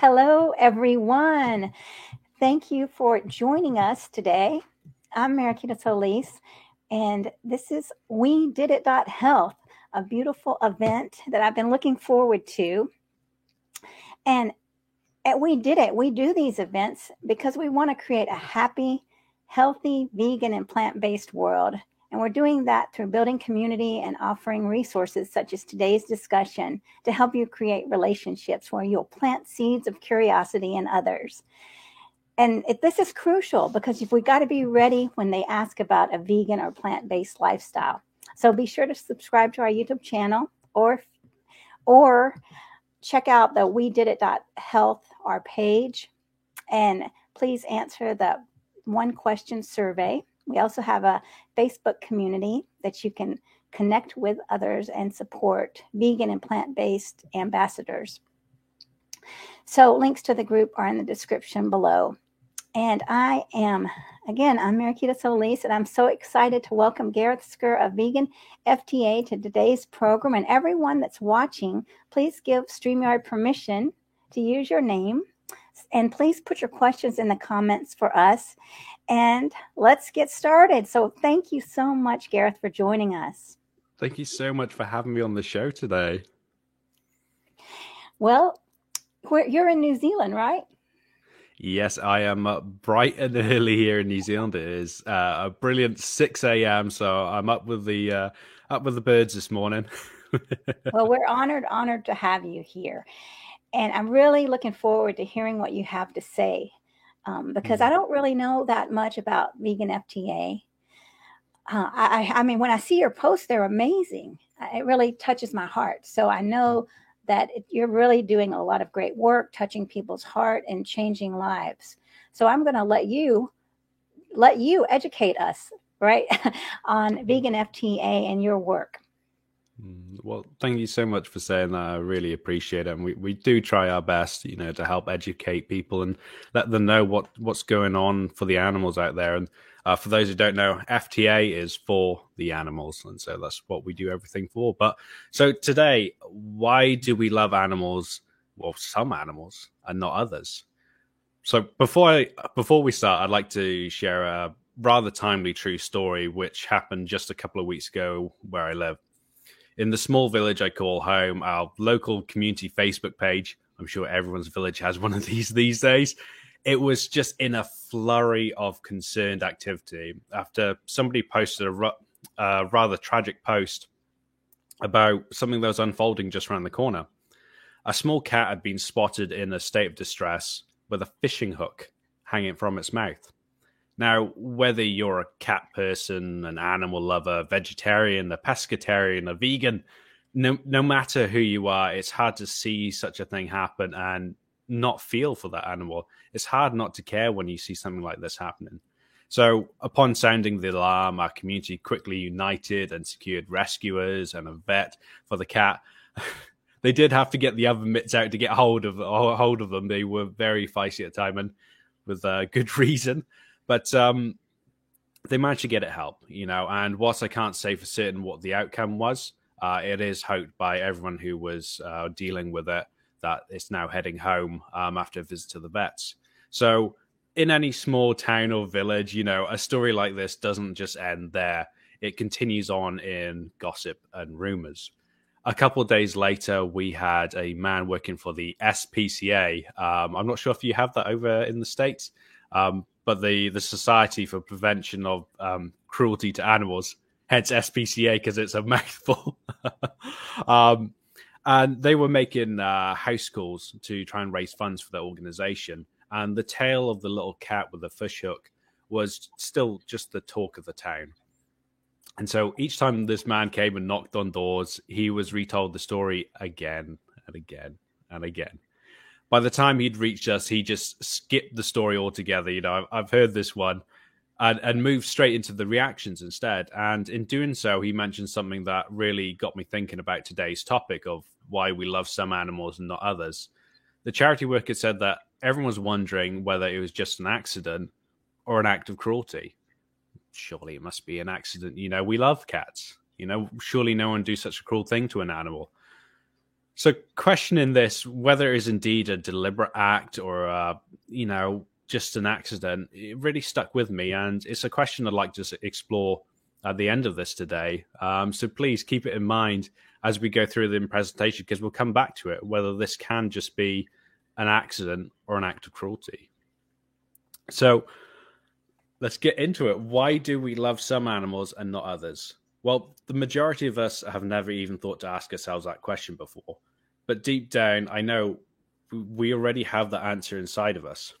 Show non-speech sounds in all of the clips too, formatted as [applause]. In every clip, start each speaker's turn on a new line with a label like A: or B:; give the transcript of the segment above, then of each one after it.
A: Hello, everyone. Thank you for joining us today. I'm Mariquita Solis, and this is We Did It Health, a beautiful event that I've been looking forward to. And at We Did It, we do these events because we want to create a happy, healthy, vegan, and plant based world. And we're doing that through building community and offering resources such as today's discussion to help you create relationships where you'll plant seeds of curiosity in others. And it, this is crucial because if we got to be ready when they ask about a vegan or plant based lifestyle. So be sure to subscribe to our YouTube channel or or check out the we did it health our page and please answer the one question survey we also have a Facebook community that you can connect with others and support vegan and plant based ambassadors. So, links to the group are in the description below. And I am, again, I'm Mariquita Solis, and I'm so excited to welcome Gareth Scurr of Vegan FTA to today's program. And everyone that's watching, please give StreamYard permission to use your name. And please put your questions in the comments for us and let's get started. So, thank you so much, Gareth, for joining us.
B: Thank you so much for having me on the show today.
A: Well, you're in New Zealand, right?
B: Yes, I am uh, bright and [laughs] early here in New Zealand. It is uh, a brilliant six a.m. So I'm up with the uh, up with the birds this morning. [laughs]
A: well, we're honored honored to have you here, and I'm really looking forward to hearing what you have to say um, because I mm-hmm. don't really know that much about vegan FTA. Uh, I, I mean, when I see your posts, they're amazing. It really touches my heart. So I know that it, you're really doing a lot of great work, touching people's heart and changing lives. So I'm going to let you let you educate us, right, [laughs] on vegan FTA and your work.
B: Mm, well, thank you so much for saying that. I really appreciate it. And we, we do try our best, you know, to help educate people and let them know what, what's going on for the animals out there. And uh, for those who don't know, FTA is for the animals. And so that's what we do everything for. But so today, why do we love animals? Well, some animals and not others. So before I, before we start, I'd like to share a rather timely true story which happened just a couple of weeks ago where I live in the small village I call home, our local community Facebook page. I'm sure everyone's village has one of [laughs] these these days. It was just in a flurry of concerned activity after somebody posted a uh, rather tragic post about something that was unfolding just around the corner. A small cat had been spotted in a state of distress with a fishing hook hanging from its mouth. Now, whether you're a cat person, an animal lover, vegetarian, a pescatarian, a vegan, no, no matter who you are, it's hard to see such a thing happen and not feel for that animal. It's hard not to care when you see something like this happening. So, upon sounding the alarm, our community quickly united and secured rescuers and a vet for the cat. [laughs] they did have to get the other mitts out to get hold of hold of them. They were very feisty at the time, and with uh, good [laughs] reason. But um, they managed to get it help, you know. And whilst I can't say for certain what the outcome was, uh, it is hoped by everyone who was uh, dealing with it that it's now heading home um, after a visit to the vets. So, in any small town or village, you know, a story like this doesn't just end there. It continues on in gossip and rumors. A couple of days later, we had a man working for the SPCA. Um, I'm not sure if you have that over in the States, um, but the the Society for Prevention of um, Cruelty to Animals, hence SPCA because it's a [laughs] mouthful. um, and they were making uh, house calls to try and raise funds for their organization. And the tale of the little cat with the fish hook was still just the talk of the town. And so each time this man came and knocked on doors, he was retold the story again and again and again by the time he'd reached us, he just skipped the story altogether. You know, I've, I've heard this one and, and moved straight into the reactions instead. And in doing so, he mentioned something that really got me thinking about today's topic of why we love some animals and not others. The charity worker said that everyone was wondering whether it was just an accident or an act of cruelty. Surely it must be an accident. You know, we love cats. You know, surely no one do such a cruel thing to an animal. So, questioning this, whether it is indeed a deliberate act or, a, you know, just an accident, it really stuck with me. And it's a question I'd like to explore at the end of this today. Um, so, please keep it in mind as we go through the presentation, because we'll come back to it, whether this can just be an accident or an act of cruelty. So, let's get into it. Why do we love some animals and not others? Well, the majority of us have never even thought to ask ourselves that question before. But deep down, I know we already have the answer inside of us.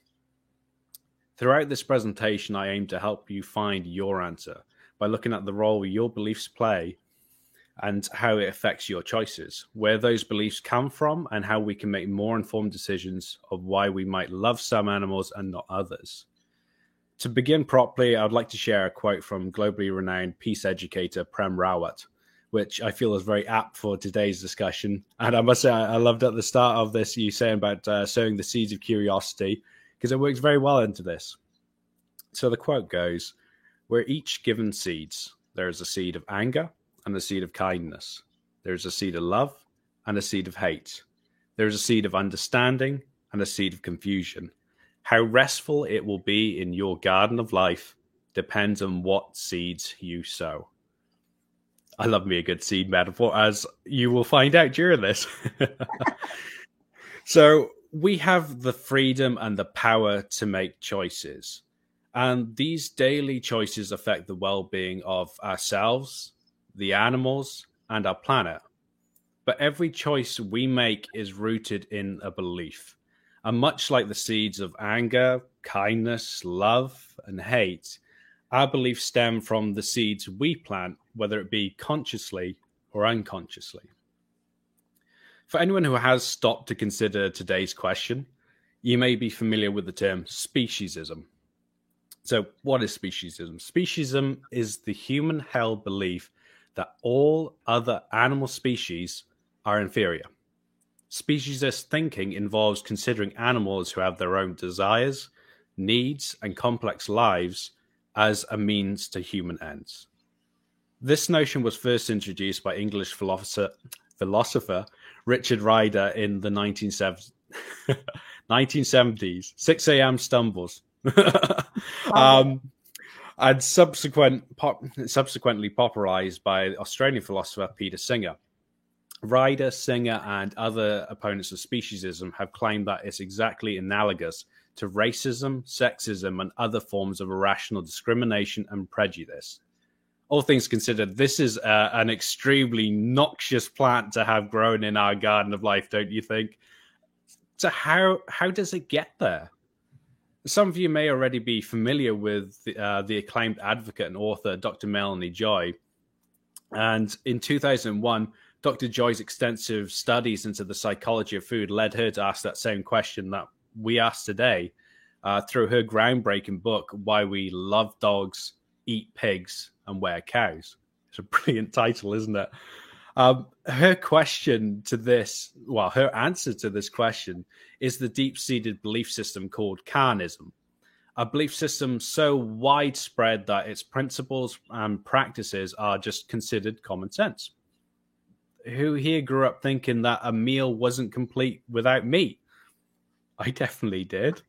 B: Throughout this presentation, I aim to help you find your answer by looking at the role your beliefs play and how it affects your choices, where those beliefs come from, and how we can make more informed decisions of why we might love some animals and not others. To begin properly, I would like to share a quote from globally renowned peace educator Prem Rawat which I feel is very apt for today's discussion. And I must say, I loved at the start of this you saying about uh, sowing the seeds of curiosity because it works very well into this. So the quote goes, "We're each given seeds. There is a seed of anger and a seed of kindness. There is a seed of love and a seed of hate. There is a seed of understanding and a seed of confusion. How restful it will be in your garden of life depends on what seeds you sow." I love me a good seed metaphor, as you will find out during this. [laughs] so we have the freedom and the power to make choices. And these daily choices affect the well being of ourselves, the animals, and our planet. But every choice we make is rooted in a belief. And much like the seeds of anger, kindness, love, and hate, our beliefs stem from the seeds we plant, whether it be consciously or unconsciously. For anyone who has stopped to consider today's question, you may be familiar with the term speciesism. So, what is speciesism? Speciesism is the human held belief that all other animal species are inferior. Speciesist thinking involves considering animals who have their own desires, needs, and complex lives as a means to human ends. This notion was first introduced by English philosopher, philosopher Richard Ryder in the 1970s. [laughs] 1970s 6 a.m. stumbles. [laughs] um, and subsequent pop, subsequently popularized by Australian philosopher Peter Singer. Ryder, Singer, and other opponents of speciesism have claimed that it's exactly analogous to racism, sexism, and other forms of irrational discrimination and prejudice. All things considered, this is uh, an extremely noxious plant to have grown in our garden of life, don't you think? So how how does it get there? Some of you may already be familiar with the, uh, the acclaimed advocate and author Dr. Melanie Joy, and in 2001, Dr. Joy's extensive studies into the psychology of food led her to ask that same question that we asked today uh, through her groundbreaking book, Why We Love Dogs, Eat Pigs, and Wear Cows. It's a [laughs] brilliant title, isn't it? Um, her question to this, well, her answer to this question is the deep seated belief system called carnism, a belief system so widespread that its principles and practices are just considered common sense. Who here grew up thinking that a meal wasn't complete without meat? I definitely did.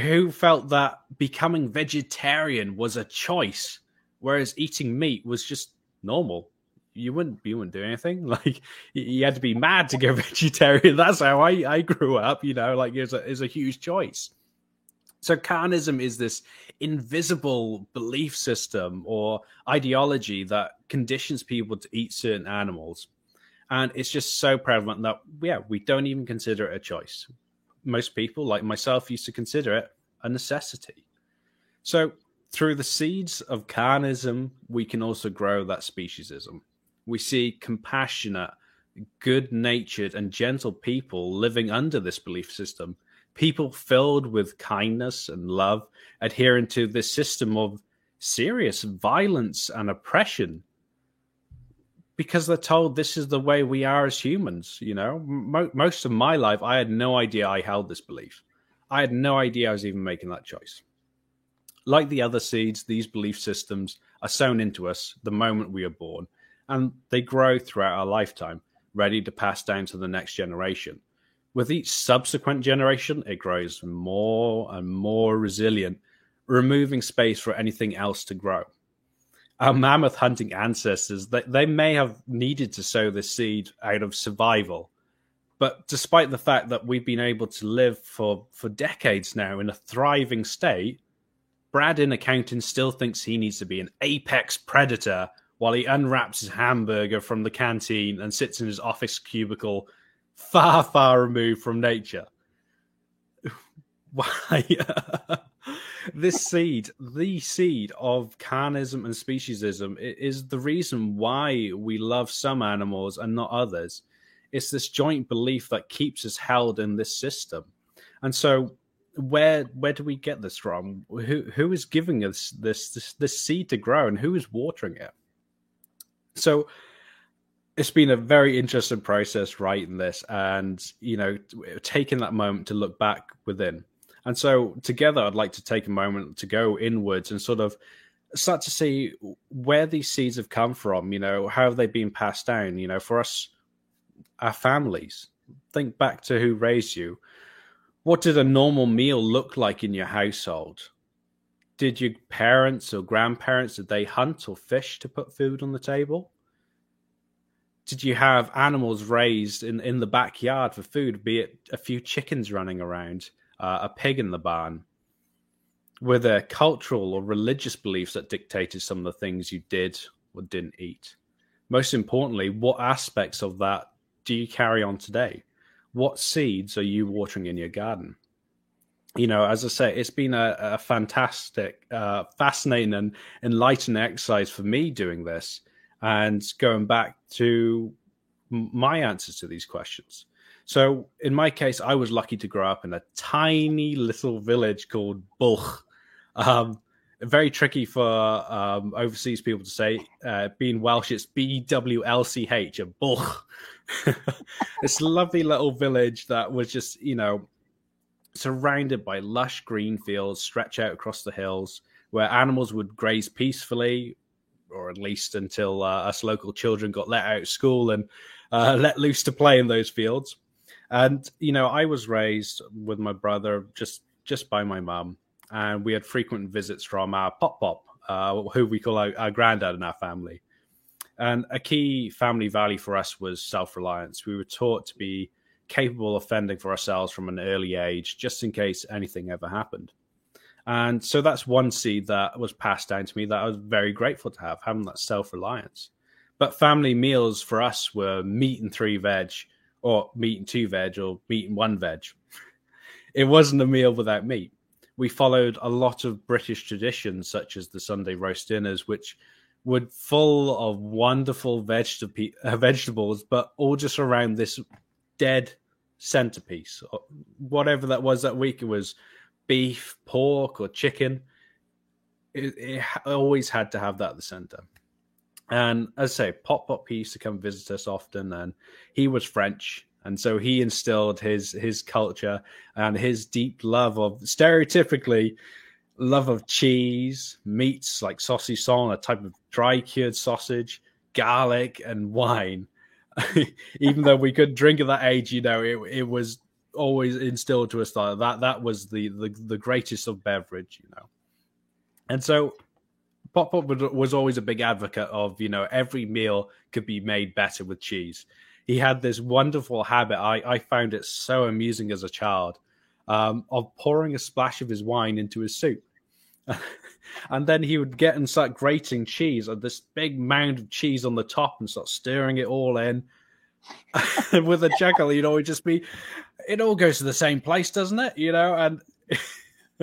B: Who felt that becoming vegetarian was a choice, whereas eating meat was just normal. You wouldn't, you wouldn't do anything. [laughs] Like you had to be mad to go [laughs] vegetarian. That's how I, I grew up. You know, like it's a, it's a huge choice. So carnism is this invisible belief system or ideology that conditions people to eat certain animals. And it's just so prevalent that, yeah, we don't even consider it a choice most people, like myself, used to consider it a necessity. So, through the seeds of carnism, we can also grow that speciesism. We see compassionate, good natured, and gentle people living under this belief system, people filled with kindness and love, adhering to this system of serious violence and oppression because they're told this is the way we are as humans. You know, Mo- most of my life, I had no idea I held this belief. I had no idea I was even making that choice. Like the other seeds, these belief systems are sown into us the moment we are born, and they grow throughout our lifetime. ready to pass down to the next generation. With each subsequent generation, it grows more and more resilient, removing space for anything else to grow. Our mammoth hunting ancestors, they, they may have needed to sow this seed out of survival. But despite the fact that we've been able to live for, for decades now in a thriving state, Brad in accounting still thinks he needs to be an apex predator while he unwraps his hamburger from the canteen and sits in his office cubicle far, far removed from nature. [laughs] Why? [laughs] this seed, the seed of carnism and speciesism, is the reason why we love some animals and not others. It's this joint belief that keeps us held in this system. And so, where where do we get this from? Who who is giving us this this, this seed to grow, and who is watering it? So, it's been a very interesting process writing this and you know taking that moment to look back within and so together i'd like to take a moment to go inwards and sort of start to see where these seeds have come from you know how have they been passed down? You know for us our families think back to who raised you. What did a normal meal look like in your household? Did your parents or grandparents did they hunt or fish to put food on the table? Did you have animals raised in, in the backyard for food, be it a few chickens running around, uh, a pig in the barn? Were there cultural or religious beliefs that dictated some of the things you did or didn't eat? Most importantly, what aspects of that do you carry on today? What seeds are you watering in your garden? You know, as I say, it's been a, a fantastic, uh, fascinating, and enlightening exercise for me doing this and going back to my answers to these questions. So, in my case, I was lucky to grow up in a tiny little village called Bwlch. Um, very tricky for um, overseas people to say. Uh, being Welsh, it's B W L C H, a Bwlch. [laughs] a lovely little village that was just, you know, surrounded by lush green fields stretch out across the hills where animals would graze peacefully or at least until uh, us local children got let out of school and uh, [laughs] let loose to play in those fields. And you know, I was raised with my brother just just by my mum, and we had frequent visits from our pop pop, uh, who we call our, our granddad in our family. And a key family value for us was self reliance. We were taught to be capable of fending for ourselves from an early age, just in case anything ever happened. And so that's one seed that was passed down to me that I was very grateful to have, having that self reliance. But family meals for us were meat and three veg, or meat and two veg, or meat and one veg. it wasn't a meal without meat. We followed a lot of British traditions, such as the Sunday roast dinners, which were full of wonderful vegetable, uh, vegetables, but all just around this dead centerpiece, whatever that was that week. It was beef, pork, or chicken. It, it always had to have that at the center. And as I say, Pop Pop he used to come visit us often, and he was French, and so he instilled his his culture and his deep love of stereotypically love of cheese, meats like saucisson, a type of dry cured sausage, garlic, and wine. [laughs] Even though we could drink at that age, you know, it it was always instilled to us that that that was the the, the greatest of beverage, you know. And so Pop Pop was always a big advocate of, you know, every meal could be made better with cheese. He had this wonderful habit. I, I found it so amusing as a child um, of pouring a splash of his wine into his soup. [laughs] and then he would get and start grating cheese on this big mound of cheese on the top and start stirring it all in. [laughs] with a chuckle, you know, it'd just be, it all goes to the same place, doesn't it? You know, and [laughs]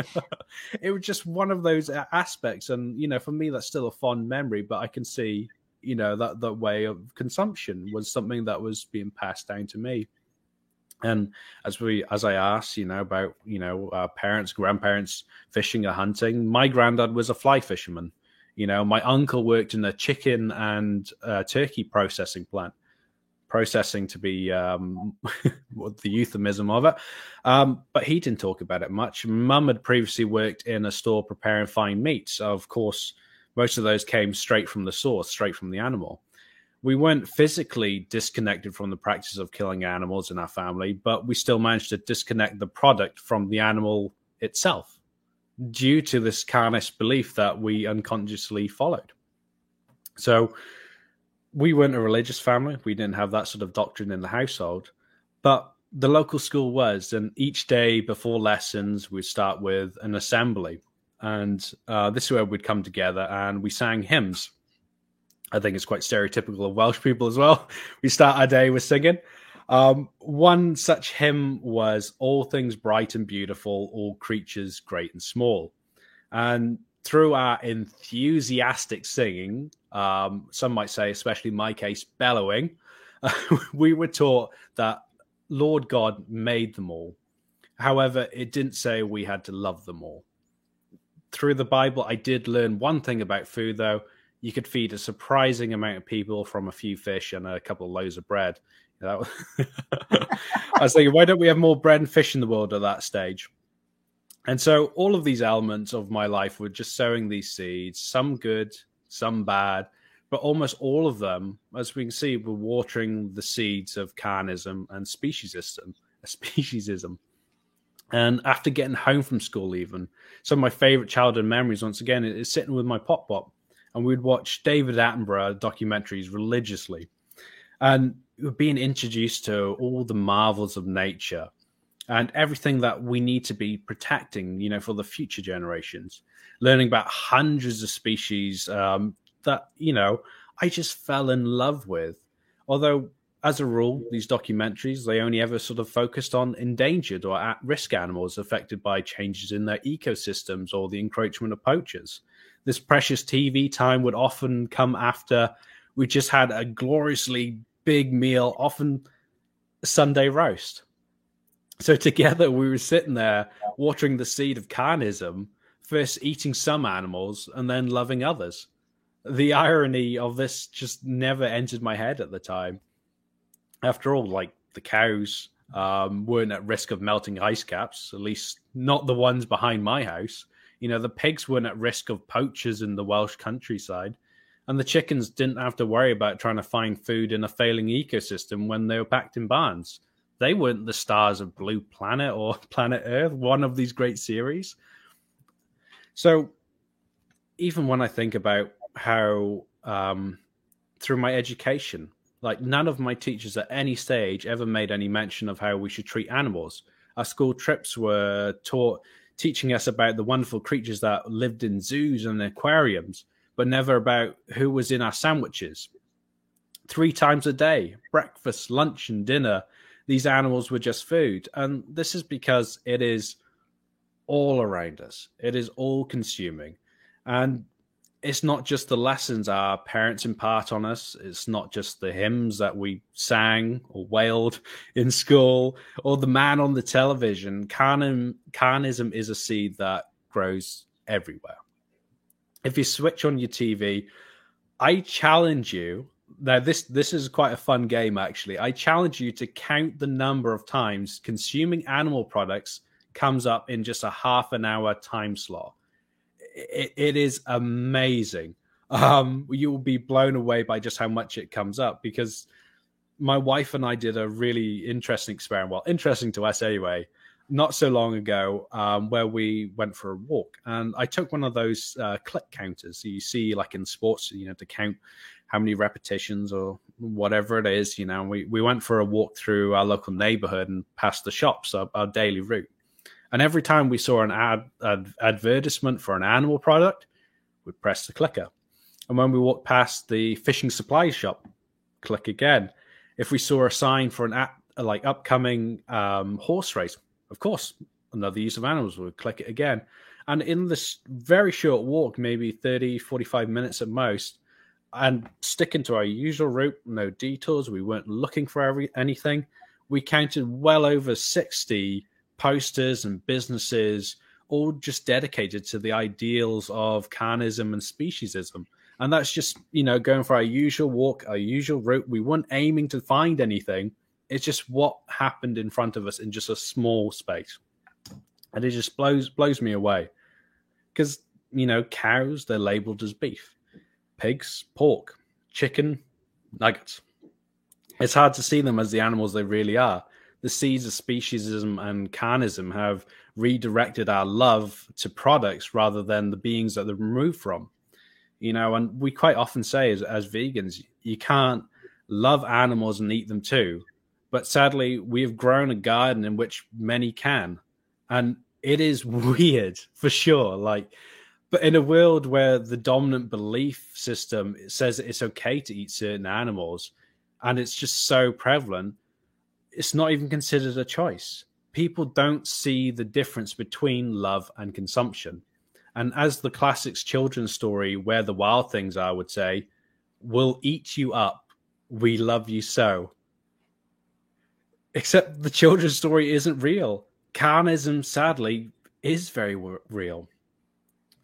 B: [laughs] it was just one of those aspects. And, you know, for me, that's still a fond memory, but I can see, you know, that, that way of consumption was something that was being passed down to me. And as we, as I asked, you know, about, you know, our parents, grandparents fishing or hunting, my granddad was a fly fisherman. You know, my uncle worked in a chicken and uh, turkey processing plant processing to be um, [laughs] the euphemism of it. Um, but he didn't talk about it much. Mum had previously worked in a store preparing fine meats. Of course, most of those came straight from the source, straight from the animal. we weren't physically disconnected from the practice of killing animals in our family, but we still managed to disconnect the product from the animal itself due to this carnist belief that we unconsciously followed. So we weren't a religious family. We didn't have that sort of doctrine in the household, but the local school was. And each day before lessons, we'd start with an assembly. And uh, this is where we'd come together and we sang hymns I think it's quite stereotypical of Welsh people as well. [laughs] We start our day with singing. Um, one such hymn was All Things Bright and Beautiful, All Creatures Great and Small. And through our enthusiastic singing, um, some might say, especially my case, bellowing, [laughs] we were taught that Lord God made them all. However, it didn't say we had to love them all. Through the Bible, I did learn one thing about food, though you could feed a surprising amount of people from a few fish and a couple of loaves of bread. [laughs] I was thinking, why don't we have more bread and fish in the world at that stage? And so all of these elements of my life were just sowing these seeds, some good, some bad, but almost all of them, as we can see, were watering the seeds of carnism and speciesism. [laughs] Speciesism. And after getting home from school, even some of my favorite childhood memories, once again, is sitting with my pop pop and we'd watch David Attenborough documentaries religiously. And being introduced to all the marvels of nature and everything that we need to be protecting, you know, for the future generations. Learning about hundreds of species um, that, you know, I just fell in love with. Although, as a rule, these documentaries, they only ever sort of focused on endangered or at risk animals affected by changes in their ecosystems or the encroachment of poachers this precious TV time would often come after we just had a gloriously big meal, often Sunday roast. So together we were sitting there watering the seed of carnism, first eating some animals and then loving others. The irony of this just never entered my head at the time. After all, like the cows um, weren't at risk of melting ice caps, at least not the ones behind my house. You know, the pigs weren't at risk of poachers in the Welsh countryside, and the chickens didn't have to worry about trying to find food in a failing ecosystem when they were packed in barns. They weren't the stars of Blue Planet or [laughs] Planet Earth, one of these great series. So, even when I think about how, um, through my education, like none of my teachers at any stage ever made any mention of how we should treat animals. Our school trips were taught teaching us about the wonderful creatures that lived in zoos and aquariums, but never about who was in our sandwiches. Three times a day, breakfast, lunch, and dinner, these animals were just food. And this is because it is all around us, it is all consuming. And it's not just the lessons our parents impart on us. It's not just the hymns that we sang or wailed [laughs] in school or the man on the television. Carnism, carnism is a seed that grows everywhere. If you switch on your TV, I challenge you. Now, this this is quite a fun game, actually. I challenge you to count the number of times consuming animal products comes up in just a half an hour time slot it, it is amazing. Um, you will be blown away by just how much it comes up because my wife and I did a really interesting experiment. Well, interesting to us anyway. Not so long ago, um, where we went for a walk, and I took one of those uh, click counters. you see, like in sports, you know, to count how many repetitions or whatever it is. You know, we we went for a walk through our local neighborhood and past the shops, our, our daily route. And every time we saw an ad, ad advertisement for an animal product, we'd press the clicker. And when we walked past the fishing supply shop, click again. If we saw a sign for an at, like upcoming um, horse race, of course, another use of animals, we would click it again. And in this very short walk, maybe 30, 45 minutes at most, and sticking to our usual route, no detours, we weren't looking for every, anything. We counted well over 60 posters and businesses all just dedicated to the ideals of carnism and speciesism. And that's just, you know, going for our usual walk, our usual route. We weren't aiming to find anything. It's just what happened in front of us in just a small space. And it just blows blows me away. Because, you know, cows, they're labeled as beef. Pigs, pork. Chicken, nuggets. It's hard to see them as the animals they really are. The seeds of speciesism and carnism have redirected our love to products rather than the beings that they're removed from. You know, and we quite often say as, as vegans, you can't love animals and eat them too. But sadly, we have grown a garden in which many can. And it is [laughs] weird for sure. Like, but in a world where the dominant belief system says it's okay to eat certain animals and it's just so prevalent, it's not even considered a choice. People don't see the difference between love and consumption. And as the classics children's story, Where the Wild Things Are, would say, we'll eat you up. We love you so. Except the children's story isn't real. Carnism, sadly, is very w- real.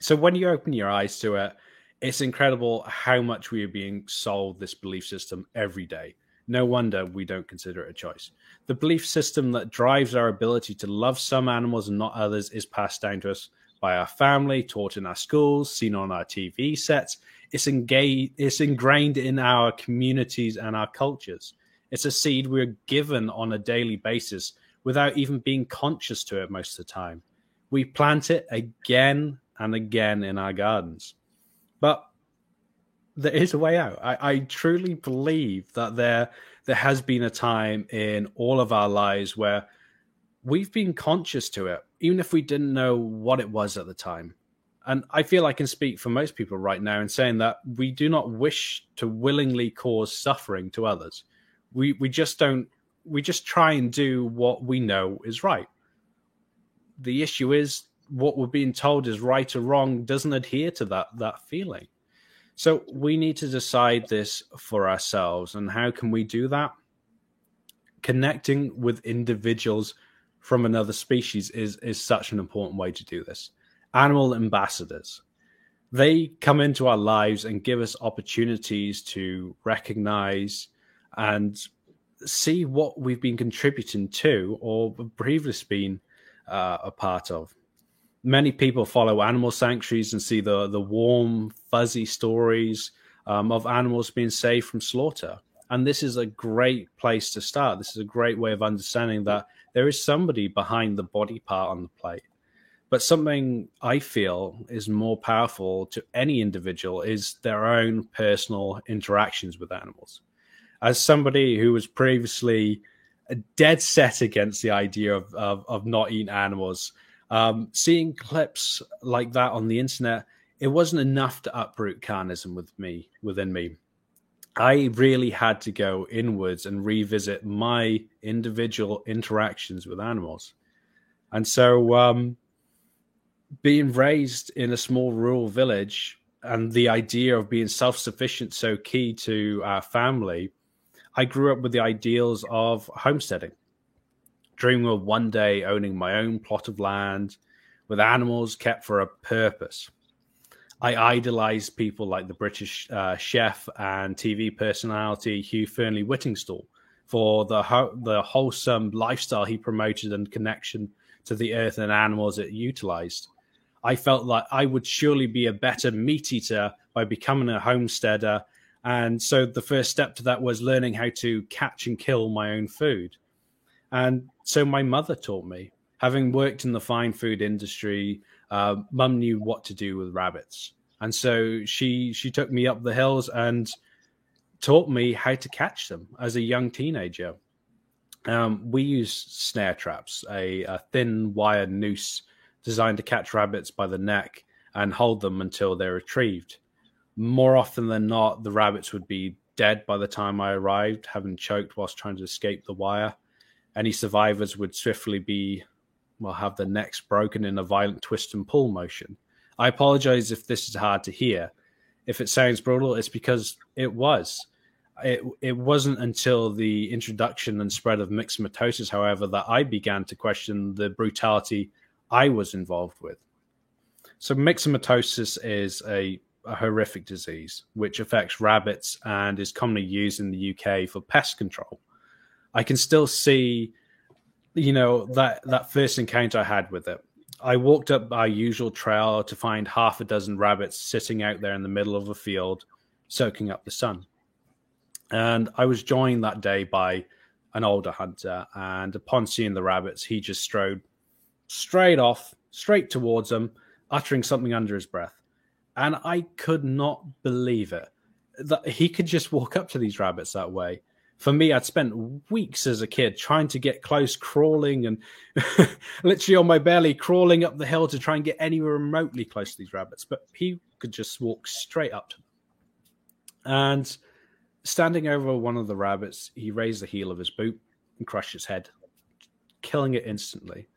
B: So when you open your eyes to it, it's incredible how much we are being sold this belief system every day. No wonder we don't consider it a choice. The belief system that drives our ability to love some animals and not others is passed down to us by our family, taught in our schools, seen on our TV sets. It's engaged, it's ingrained in our communities and our cultures. It's a seed we're given on a daily basis without even being conscious to it most of the time. We plant it again and again in our gardens. But there is a way out. I, I truly believe that there there has been a time in all of our lives where we've been conscious to it, even if we didn't know what it was at the time. And I feel I can speak for most people right now in saying that we do not wish to willingly cause suffering to others. We we just don't we just try and do what we know is right. The issue is what we're being told is right or wrong doesn't adhere to that that feeling. So we need to decide this for ourselves. And how can we do that? Connecting with individuals from another species is is such an important way to do this. Animal ambassadors. They come into our lives and give us opportunities to recognize and see what we've been contributing to or previously been uh, a part of. Many people follow animal sanctuaries and see the the warm, fuzzy stories um, of animals being saved from slaughter. And this is a great place to start. This is a great way of understanding that there is somebody behind the body part on the plate. But something I feel is more powerful to any individual is their own personal interactions with animals as somebody who was previously dead set against the idea of, of, of not eating animals, um, seeing clips like that on the internet, it wasn't enough to uproot carnism with me within me. I really had to go inwards and revisit my individual interactions with animals. And so, um, being raised in a small rural village and the idea of being self sufficient so key to our family, I grew up with the ideals of homesteading, dreaming of one day owning my own plot of land with animals kept for a purpose. I idolized people like the British uh, chef and TV personality Hugh Fearnley-Whittingstall for the ho- the wholesome lifestyle he promoted and connection to the earth and animals it utilized. I felt like I would surely be a better meat eater by becoming a homesteader and so the first step to that was learning how to catch and kill my own food. And so my mother taught me. Having worked in the fine food industry, uh, mum knew what to do with rabbits. And so she she took me up the hills and taught me how to catch them as a young teenager. Um, we use snare traps, a, a thin wire noose designed to catch rabbits by the neck and hold them until they're retrieved more often than not, the rabbits would be dead by the time I arrived, having choked whilst trying to escape the wire. Any survivors would swiftly be, well, have their necks broken in a violent twist and pull motion. I apologize if this is hard to hear. If it sounds brutal, it's because it was. It, it wasn't until the introduction and spread of myxomatosis, however, that I began to question the brutality I was involved with. So, myxomatosis is a a horrific disease which affects rabbits and is commonly used in the UK for pest control. I can still see, you know, that that first encounter I had with it. I walked up our usual trail to find half a dozen rabbits sitting out there in the middle of a field, soaking up the sun. And I was joined that day by an older hunter, and upon seeing the rabbits, he just strode straight off, straight towards them, uttering something under his breath. And I could not believe it that he could just walk up to these rabbits that way. For me, I'd spent weeks as a kid trying to get close, crawling and [laughs] literally on my belly, crawling up the hill to try and get anywhere remotely close to these rabbits. But he could just walk straight up to them. And standing over one of the rabbits, he raised the heel of his boot and crushed its head, killing it instantly.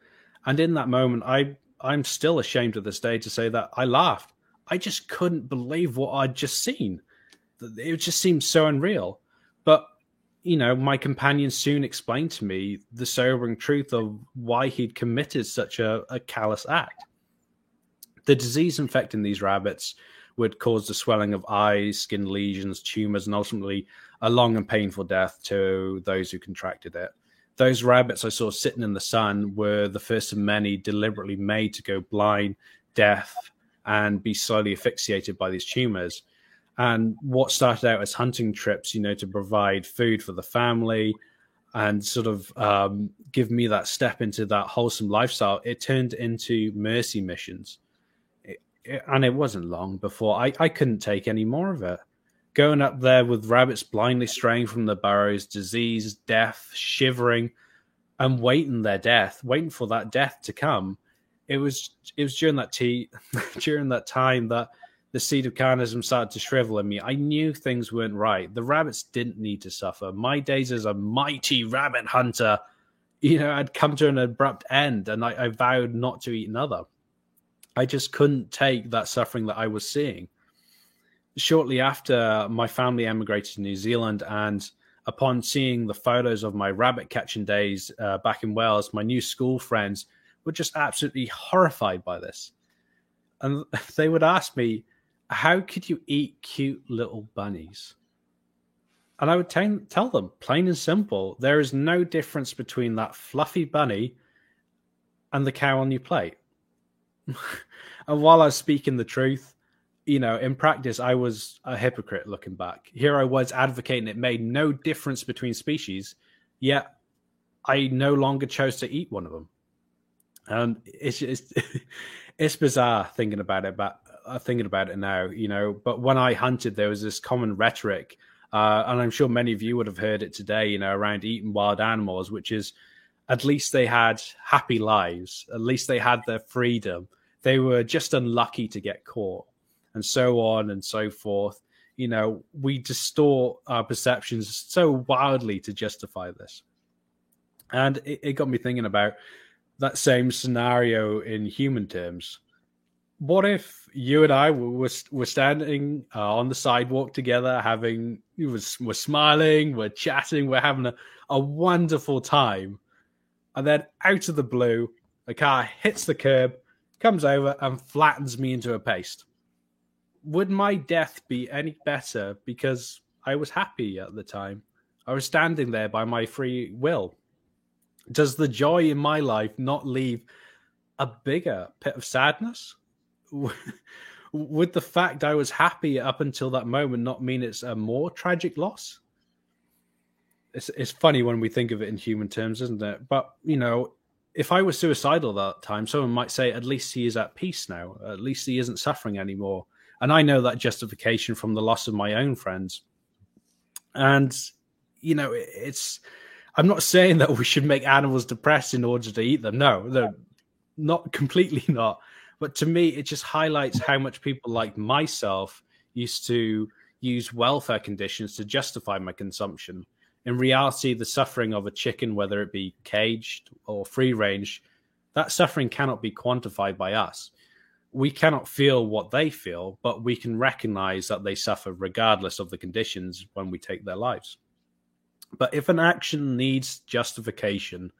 B: And in that moment, I I'm still ashamed to this day to say that I laughed. I just couldn't believe what I'd just seen. It just seemed so unreal. But you know, my companion soon explained to me the sobering truth of why he'd committed such a, a callous act. The disease infecting these rabbits would cause the swelling of eyes, skin lesions, tumors, and ultimately a long and painful death to those who contracted it. Those rabbits I saw sitting in the sun were the first of many deliberately made to go blind, deaf, and be slowly asphyxiated by these tumors. And what started out as hunting trips, you know, to provide food for the family and sort of um, give me that step into that wholesome lifestyle, it turned into mercy missions and it wasn't long before I, I couldn't take any more of it. Going up there with rabbits blindly straying from the burrows, disease, death, shivering, and waiting their death, waiting for that death to come. It was it was during that tea, [laughs] during that time that the seed of carnism started to shrivel in me. I knew things weren't right. The rabbits didn't need to suffer. My days as a mighty rabbit hunter, you know, had come to an abrupt end, and I, I vowed not to eat another. I just couldn't take that suffering that I was seeing. Shortly after, my family emigrated to New Zealand, and upon seeing the photos of my rabbit catching days uh, back in Wales, my new school friends were just absolutely horrified by this. And [laughs] they would ask me, How could you eat cute little bunnies? And I would t- tell them, plain and simple, there is no difference between that fluffy bunny and the cow on your plate. [laughs] and while I was speaking the truth, you know, in practice, I was a hypocrite looking back. Here I was advocating it made no difference between species, yet I no longer chose to eat one of them. And it's it's, [laughs] it's bizarre thinking about it, but uh, thinking about it now, you know. But when I hunted, there was this common rhetoric, uh, and I'm sure many of you would have heard it today, you know, around eating wild animals, which is at least they had happy lives, at least they had their freedom they were just unlucky to get caught, and so on and so forth. You know, we distort our perceptions so wildly to justify this. And it, it got me thinking about that same scenario in human terms. What if you and I were, were standing uh, on the sidewalk together, having, we're, we're smiling, we're chatting, we're having a, a wonderful time. And then out of the blue, a car hits the curb comes over and flattens me into a paste. Would my death be any better because I was happy at the time? I was standing there by my free will. Does the joy in my life not leave a bigger pit of sadness? [laughs] Would the fact I was happy up until that moment not mean it's a more tragic loss? It's, it's funny when we think of it in human terms, isn't it? But, you know, if I was suicidal that time, someone might say, at least he is at peace now. At least he isn't suffering anymore. And I know that justification from the loss of my own friends. And, you know, it's, I'm not saying that we should make animals depressed in order to eat them. No, they're not completely [laughs] not. But to me, it just highlights how much people like myself used to use welfare conditions to justify my consumption in reality, the suffering of a chicken, whether it be caged or free range, that suffering cannot be quantified by us. We cannot feel what they feel, but we can recognize that they suffer regardless of the conditions when we take their lives. But if an action needs justification,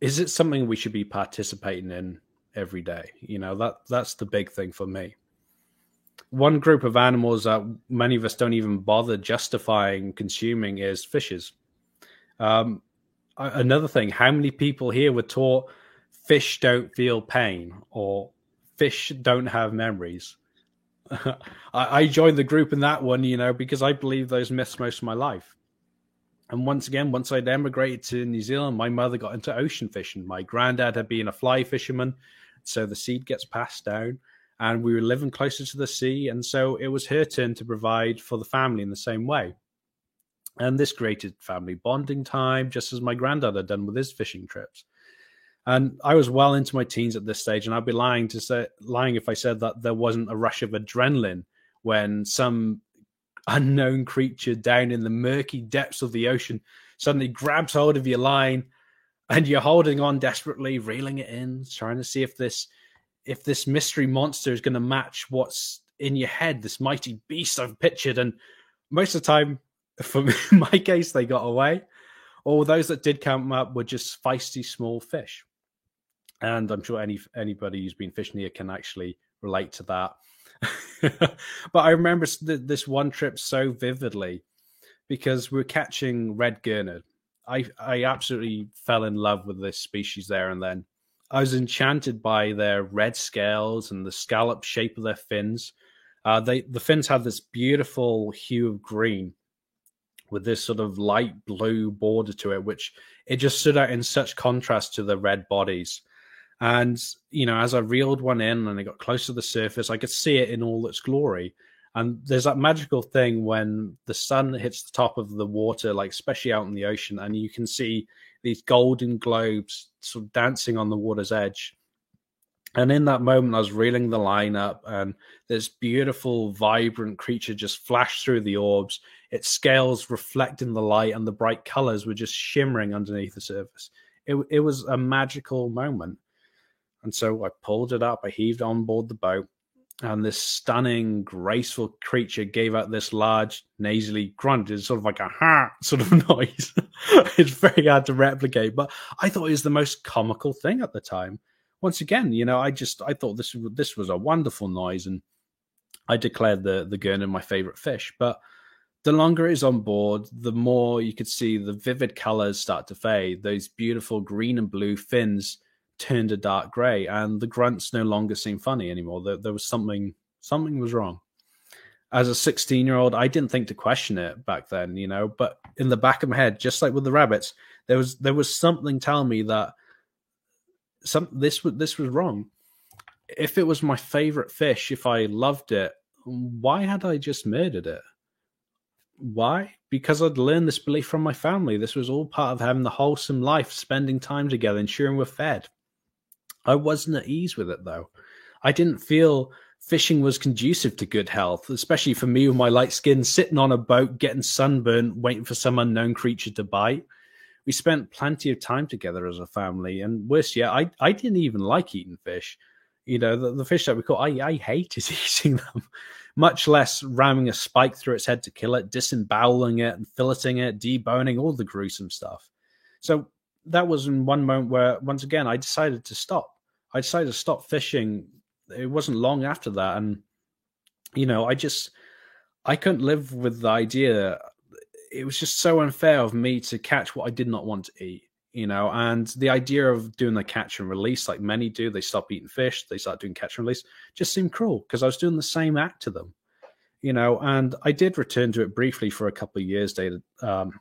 B: is it something we should be participating in every day? You know, that that's the big thing for me one group of animals that many of us don't even bother justifying consuming is fishes. Um, another thing, how many people here were taught fish don't feel pain or fish don't have memories? [laughs] I, I joined the group in that one, you know, because I believe those myths most of my life. And once again, once I'd emigrated to New Zealand, my mother got into ocean fishing. My granddad had been a fly fisherman, so the seed gets passed down, and we were living closer to the sea, and so it was her turn to provide for the family in the same way. And this created family bonding time, just as my granddad had done with his fishing trips. And I was well into my teens at this stage, and I'd be lying to say lying if I said that there wasn't a rush of adrenaline when some unknown creature down in the murky depths of the ocean suddenly grabs hold of your line and you're holding on desperately, reeling it in, trying to see if this if this mystery monster is going to match what's in your head, this mighty beast I've pictured. And most of the time, for [laughs] my case, they got away. Or those that did come up were just feisty small fish and I'm sure any anybody who's been fishing here can actually relate to that. [laughs] but I remember this one trip so vividly because we are catching red gurnard. I I absolutely fell in love with this species there and then. I was enchanted by their red scales and the scallop shape of their fins. Uh, they the fins had this beautiful hue of green with this sort of light blue border to it, which it just stood out in such contrast to the red bodies. And, you know, as I reeled one in and I got close to the surface, I could see it in all its glory. And there's that magical thing when the sun hits the top of the water, like especially out in the ocean, and you can see these golden globes sort of dancing on the water's edge. And in that moment, I was reeling the line up, and this beautiful, vibrant creature just flashed through the orbs. Its scales reflecting the light, and the bright colors were just shimmering underneath the surface. It, it was a magical moment. And so I pulled it up, I heaved on board the boat, and this stunning, graceful creature gave out this large, nasally grunt. It's sort of like a ha [laughs] sort of noise. [laughs] it's very hard to replicate, but I thought it was the most comical thing at the time. Once again, you know, I just I thought this this was a wonderful noise, and I declared the the gurnard my favorite fish. But the longer it is on board, the more you could see the vivid colors start to fade. Those beautiful green and blue fins turned a dark grey, and the grunts no longer seemed funny anymore. There, there was something something was wrong. As a 16 year old, I didn't think to question it back then, you know. But in the back of my head, just like with the rabbits, there was there was something telling me that some this was this was wrong. If it was my favorite fish, if I loved it, why had I just murdered it? Why? Because I'd learned this belief from my family. This was all part of having the wholesome life, spending time together, ensuring we're fed. I wasn't at ease with it though. I didn't feel fishing was conducive to good health, especially for me with my light skin, sitting on a boat, getting sunburned, waiting for some unknown creature to bite. We spent plenty of time together as a family, and worse yet, I, I didn't even like eating fish. You know, the, the fish that we caught, I, I hated [laughs] eating them, much less ramming a spike through its head to kill it, disemboweling it, and filleting it, deboning, all the gruesome stuff. So that was in one moment where, once again, I decided to stop. I decided to stop fishing. It wasn't long after that, and you know, I just I couldn't live with the idea. It was just so unfair of me to catch what I did not want to eat. You know, and the idea of doing the catch and release, like many do, they stop eating fish, they start doing catch and release, just seemed cruel because I was doing the same act to them. You know, and I did return to it briefly for a couple of years, David. Um,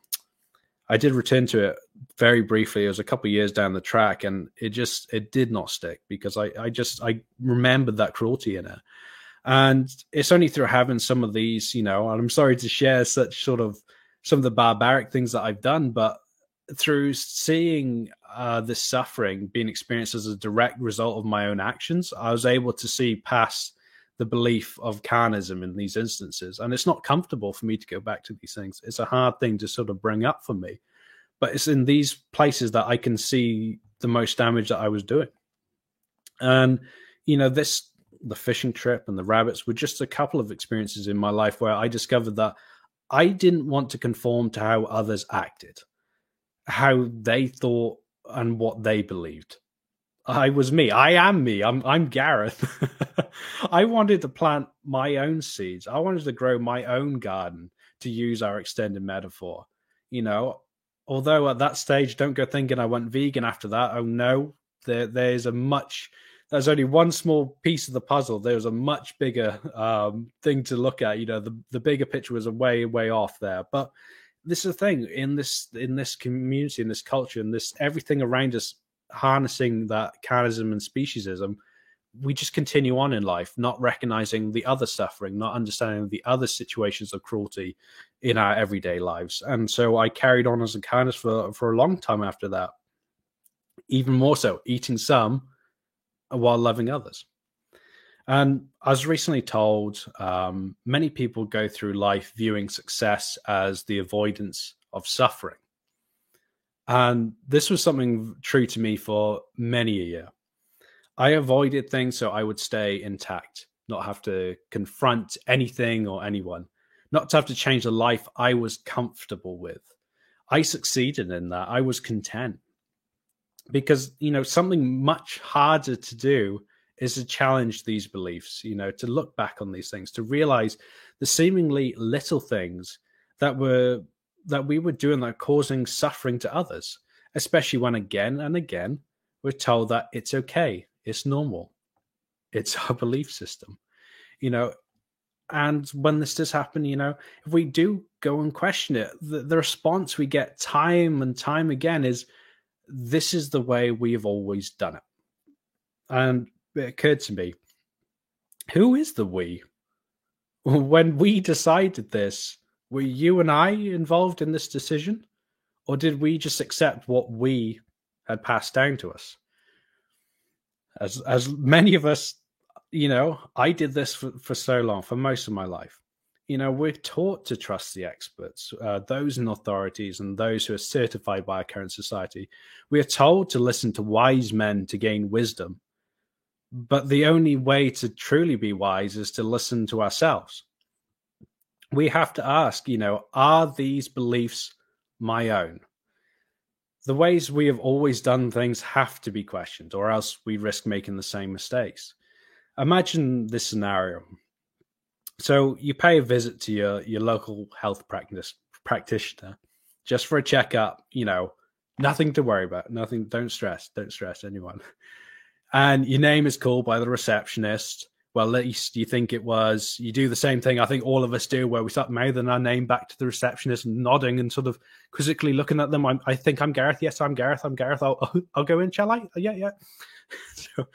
B: I did return to it very briefly. It was a couple of years down the track, and it just it did not stick because I I just I remembered that cruelty in it, and it's only through having some of these, you know, and I'm sorry to share such sort of some of the barbaric things that I've done, but through seeing uh, this suffering being experienced as a direct result of my own actions, I was able to see past the belief of carnism in these instances. And it's not comfortable for me to go back to these things. It's a hard thing to sort of bring up for me. But it's in these places that I can see the most damage that I was doing. And, you know, this, the fishing trip and the rabbits were just a couple of experiences in my life where I discovered that I didn't want to conform to how others acted, how they thought and what they believed. I was me. I am me. I'm I'm Gareth. [laughs] I wanted to plant my own seeds. I wanted to grow my own garden to use our extended metaphor. You know, although at that stage, don't go thinking I went vegan after that. Oh no, there there's a much there's only one small piece of the puzzle. There was a much bigger um, thing to look at. You know, the the bigger picture was a way way off there. But this is the thing in this in this community, in this culture, and this everything around us harnessing that carnism and speciesism. We just continue on in life, not recognizing the other suffering, not understanding the other situations of cruelty in our everyday lives. And so I carried on as a carnist for for a long time after that. Even more so, eating some while loving others. And I was recently told um, many people go through life viewing success as the avoidance of suffering. And this was something true to me for many a year. I avoided things so I would stay intact, not have to confront anything or anyone, not to have to change the life I was comfortable with. I succeeded in that. I was content because you know something much harder to do is to challenge these beliefs you know to look back on these things to realize the seemingly little things that were that we were doing that causing suffering to others especially when again and again we're told that it's okay it's normal it's [laughs] our belief system you know and when this does happen you know if we do go and question it the, the response we get time and time again is this is the way we have always done it. And it occurred to me, who is the we? [laughs] When we decided this, were you and I involved in this decision? Or did we just accept what we had passed down to us? As as many of us, you know, I did this for, for so long, for most of my life you know, we're taught to trust the experts, uh, those in authorities, and those who are certified by our current society. We are told to listen to wise men to gain wisdom. But the only way to truly be wise is to listen to ourselves. We have to ask, you know, are these beliefs my own? The ways we have always done things have to be questioned, or else we risk making the same mistakes. Imagine this scenario so you pay a visit to your your local health practice practitioner just for a checkup. You know, nothing to worry about. Nothing. Don't stress. Don't stress anyone. And your name is called by the receptionist. Well, at least you think it was. You do the same thing I think all of us do, where we start mouthing our name back to the receptionist and nodding and sort of quizzically looking at them. I'm, i think I'm Gareth. Yes, I'm Gareth. I'm Gareth. I'll, [laughs] I'll go in, shall I? Uh, yeah, yeah. [laughs] so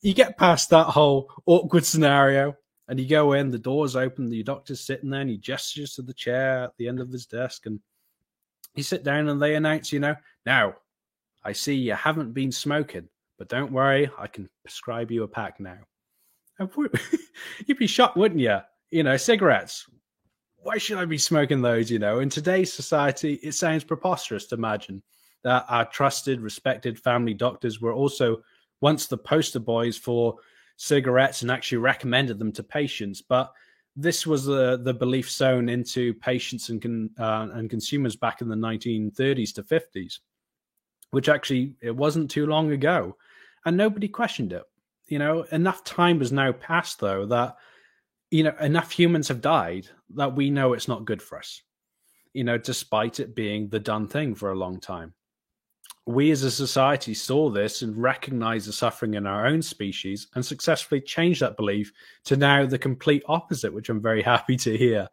B: you get past that whole awkward scenario and you go in, the door's open, the doctor's sitting there, and he gestures to the chair at the end of his desk, and you sit down and they announce, you know, now I see you haven't been smoking, but don't worry, I can prescribe you a pack now. [laughs] You'd be shocked, wouldn't you? You know, cigarettes. Why should I be smoking those? You know, in today's society, it sounds preposterous to imagine that our trusted, respected family doctors were also once the poster boys for cigarettes and actually recommended them to patients. But this was the the belief sown into patients and con, uh, and consumers back in the 1930s to 50s, which actually it wasn't too long ago, and nobody questioned it. You know, enough time has now passed though that you know enough humans have died that we know it's not good for us. You know, despite it being the done thing for a long time we as a society saw this and recognized the suffering in our own species and successfully changed that belief to now the complete opposite, which I'm very [laughs] happy to hear.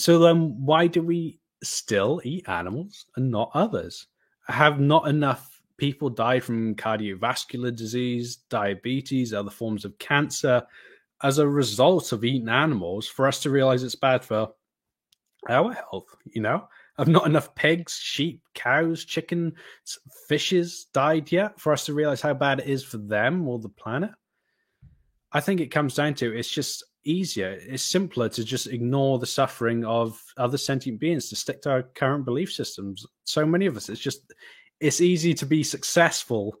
B: So then, why do we still eat animals and not others? Have not enough people died from cardiovascular disease, diabetes, other forms of cancer as a result of eating animals for us to realize it's bad for our health? You know, have not enough pigs, sheep, cows, chickens, fishes died yet for us to realize how bad it is for them or the planet? I think it comes down to it's just easier, it's simpler to just ignore the suffering of other sentient beings, to stick to our current belief systems. So many of us, it's just, it's easy to be successful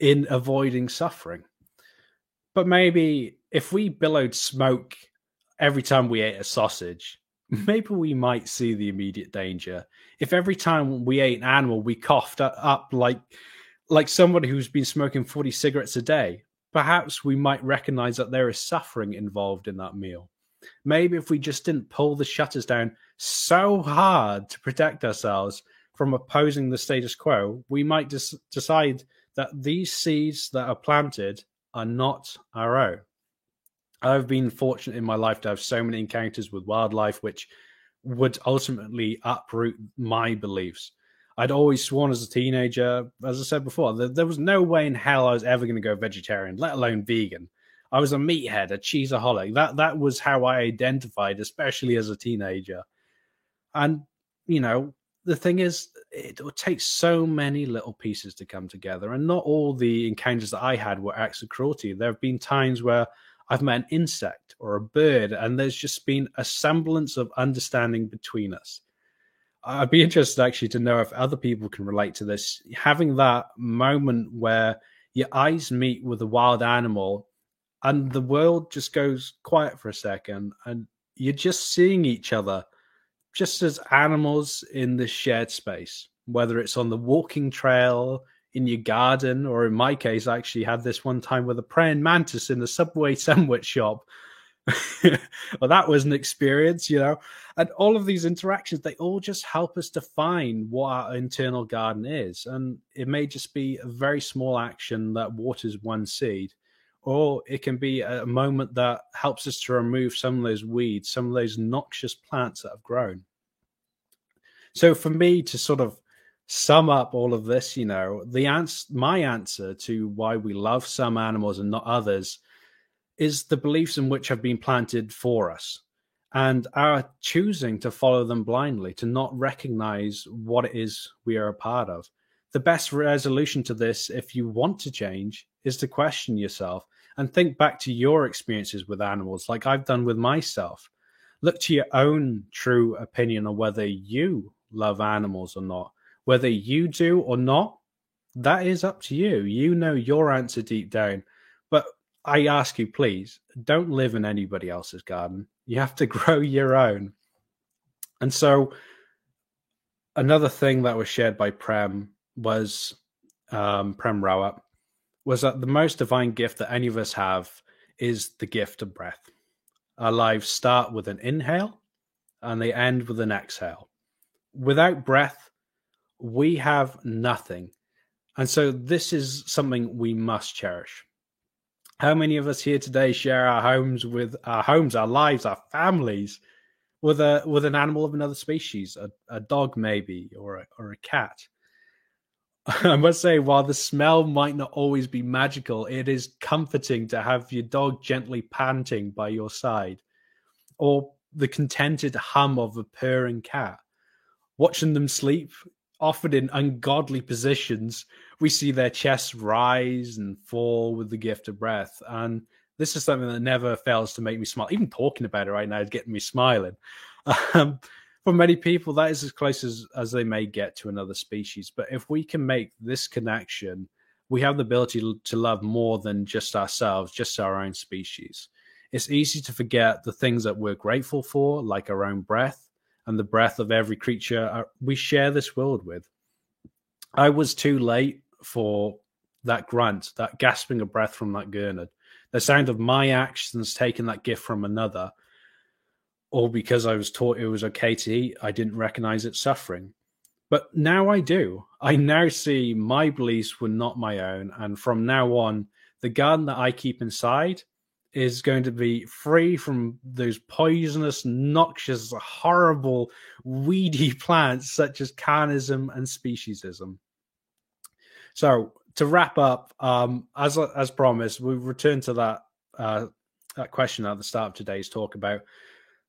B: in avoiding suffering. But maybe if we billowed smoke every time we ate a sausage, [laughs] maybe we might see the immediate danger. If every time we ate an animal, we coughed up like like somebody who's been smoking 40 cigarettes a day, perhaps we might recognize that there is suffering involved in that meal. Maybe if we just didn't pull the shutters down so hard to protect ourselves from opposing the status quo, we might just decide that these seeds that are planted are not our own. I've been fortunate in my life to have so many encounters with wildlife which would ultimately uproot my beliefs. I'd always sworn as a teenager, as I said before, that there was no way in hell I was ever going to go vegetarian, let alone vegan. I was a meathead, a cheeseaholic. That that was how I identified, especially as a teenager. And you know, the thing is, it takes so many little pieces to come together, and not all the encounters that I had were acts of cruelty. There have been times where I've met an insect or a bird, and there's just been a semblance of understanding between us. I'd be interested actually to know if other people can relate to this. Having that moment where your eyes meet with a wild animal and the world just goes quiet for a second and you're just seeing each other just as animals in this shared space, whether it's on the walking trail, in your garden, or in my case, I actually had this one time with a praying mantis in the subway [laughs] sandwich shop. [laughs] well, that was an experience, you know. And all of these interactions, they all just help us define what our internal garden is. And it may just be a very small action that waters one seed, or it can be a moment that helps us to remove some of those weeds, some of those noxious plants that have grown. So for me to sort of sum up all of this, you know, the answer, my answer to why we love some animals and not others is the beliefs in which have been planted for us and our choosing to follow them blindly, to not recognize what it is we are a part of. The best resolution to this, if you want to change, is to question yourself and think back to your experiences with animals, like I've done with myself. Look to your own true opinion on whether you love animals or not. Whether you do or not, that is up to you. You know your answer deep down. But I ask you, please, don't live in anybody else's garden. You have to [laughs] grow your own. And so, another thing that was shared by Prem was um, Prem Rawat was that the most divine gift that any of us have is the gift of breath. Our lives start with an inhale and they end with an exhale. Without breath, we have nothing. And so, this is something we must cherish. How many of us here today share our homes with our homes, our lives, our families with a with an animal of another species, a, a dog maybe, or a, or a cat? [laughs] I must say, while the smell might not always be magical, it is comforting to have your dog gently panting by your side, or the contented hum of a purring cat. Watching them sleep, often in ungodly positions, we see their chests rise and fall with the gift of breath. And this is something that never fails to make me smile. Even talking about it right now is getting me smiling. [laughs] Um, for many people, that is as close as, as they may get to another species. But if we can make this connection, we have the ability to love more than just ourselves, just our own species. It's easy to forget the things that we're grateful for, like our own breath and the breath of every creature uh, we share this world with. I was too late for that grunt, that gasping of breath from that gurnard, the sound of my actions taking that gift from another or because I was taught it was okay to eat, I didn't recognize its suffering. But now I do. I now see my beliefs were not my own. And from now on, the garden that I keep inside is going to be free from those poisonous, noxious, horrible, weedy [laughs] plants such as carnism and speciesism. So to wrap up, um, as as promised, we return to that uh, that question at the start of today's talk about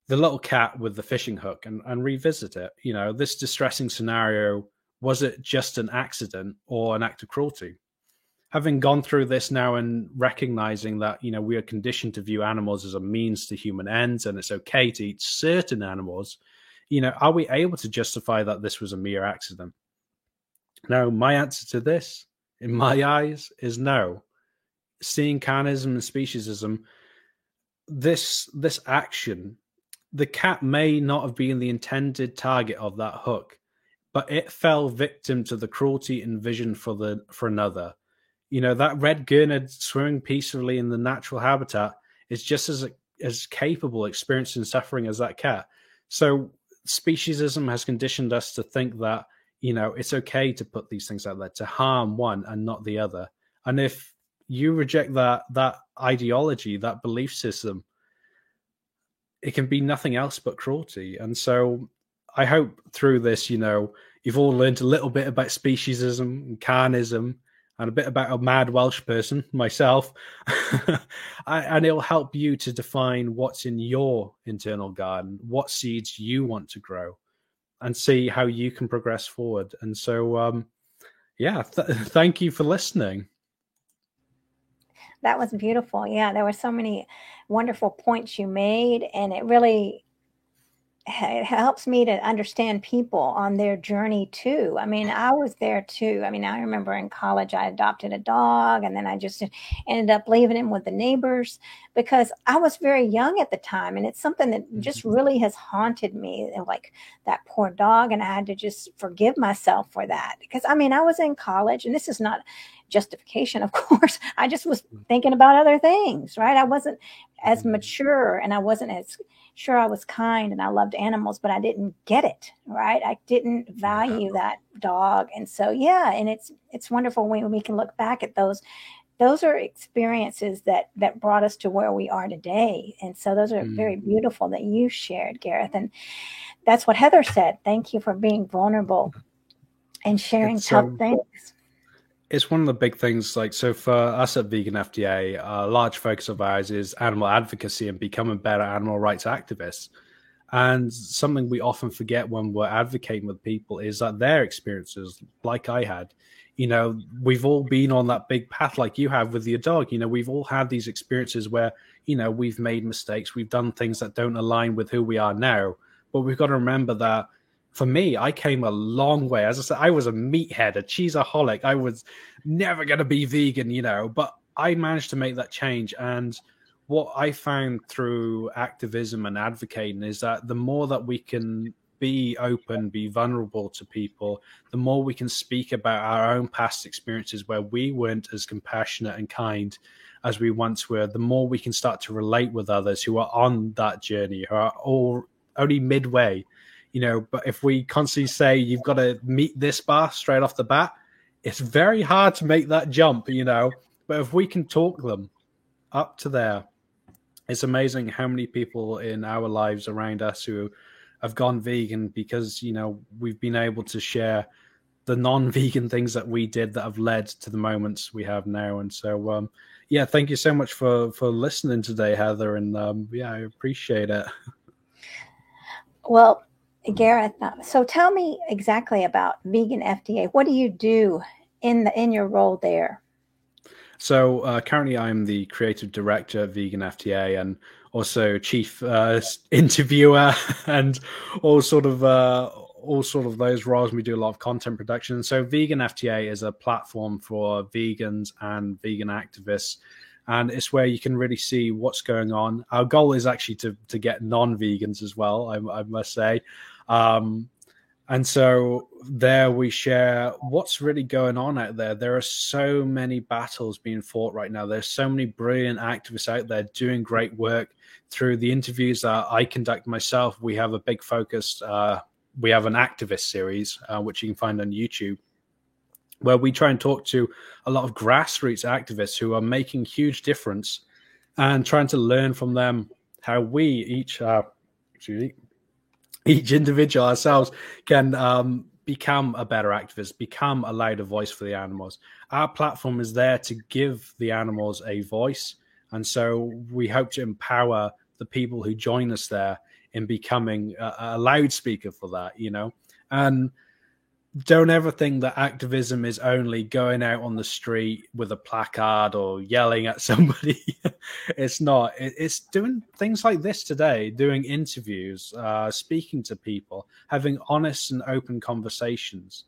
B: the little cat with the fishing hook and, and revisit it. You know, this distressing scenario was it just an accident or an act of cruelty? Having gone through this now and recognizing that, you know, we are conditioned to view animals as a means to human ends and it's okay to eat certain animals, you know, are we able to justify that this was a mere accident? Now, my answer to this, in my eyes, is no. Seeing carnism and speciesism, this this action the cat may not have been the intended target of that hook, but it fell victim to the cruelty envisioned for the for another. You know that red gurnard swimming peacefully in the natural habitat is just as as capable experiencing suffering as that cat. So speciesism has conditioned us to think that you know, it's okay to put these things out there to harm one and not the other. And if you reject that that ideology, that belief system, it can be nothing else but cruelty. And so I hope through this, you know, you've all learned a little bit about speciesism and carnism and a bit about a mad Welsh person, [laughs] myself. [laughs] and it'll help you to define what's in your internal garden, what seeds you want to grow, and see how you can progress forward. And so, um, yeah, th- [laughs] thank you for listening.
A: That was beautiful. Yeah, there were so many wonderful points you made, and it really it helps me to understand people on their journey too. I mean, I was there too. I mean, I remember in college I adopted a dog and then I just ended up leaving him with the neighbors because I was very young at the time and it's something that just mm-hmm. really has haunted me like that poor dog and I had to just forgive myself for that because I mean, I was in college and this is not justification of [laughs] course. I just was thinking about other things, right? I wasn't as mm-hmm. mature and I wasn't as sure I was kind and I loved animals, but I didn't get it, right? I didn't value that dog. And so yeah, and it's it's wonderful when we can look back at those those are experiences that that brought us to where we are today. And so those are very beautiful that you shared, Gareth. And that's what Heather said. Thank you for being vulnerable and sharing it's, tough um, things
B: it's one of the big things. Like, so for us at Vegan FTA, a large focus of ours is animal advocacy and becoming better animal rights activists. And something we often forget when we're advocating with people is that their experiences, like I had, you know, we've all been on that big path like you have with your dog. You know, we've all had these experiences where, you know, we've made mistakes, we've done things that don't align with who we are now. But we've got to remember that for me, I came a long way. As I said, I was a meathead, a cheeseaholic. I was never going to be vegan, you know, but I managed to make that change. And what I found through activism and advocating is that the more that we can be open, be vulnerable to people, the more we can speak about our own past experiences where we weren't as compassionate and kind as we once were, the more we can start to relate with others who are on that journey, who are all only midway you know, but if we constantly say you've got to meet this bar straight off the bat, it's very hard to make that jump, you know. But if we can talk them up to there, it's amazing how many people in our lives around us who have gone vegan because, you know, we've been able to share the non-vegan things that we did that have led to the moments we have now. And so, um, yeah, thank you so much for for listening today, Heather. And um, yeah, I appreciate it. [laughs]
A: Well, Gareth, uh, so tell me exactly about Vegan FTA. What do you do in the in your role there?
B: So uh, currently, I'm the creative director at Vegan FTA and also chief uh, interviewer [laughs] and all sort of uh, all sort of those roles. We do a lot of content production. So Vegan FTA is a platform for vegans and vegan activists and it's where you can really see what's going on. Our goal is actually to to get non-vegans as well. I, I must say, um, and so there we share what's really going on out there. There are so many battles being fought right now. There's so many brilliant activists out there doing great work. Through the interviews that I conduct myself, we have a big focus. Uh, we have an activist series, uh, which you can find on YouTube, where we try and talk to a lot of grassroots activists who are making huge difference and trying to learn from them how we each, uh, each individual ourselves can um, become a better activist, become a louder voice for the animals. Our platform is there to give the animals a voice. And so we hope to empower the people who join us there in becoming a, a loudspeaker for that, you know. And don't ever think that activism is only going out on the street with a placard or yelling at [laughs] somebody. it's not. It's doing things like this today, doing interviews, uh, speaking to people, having honest and open conversations,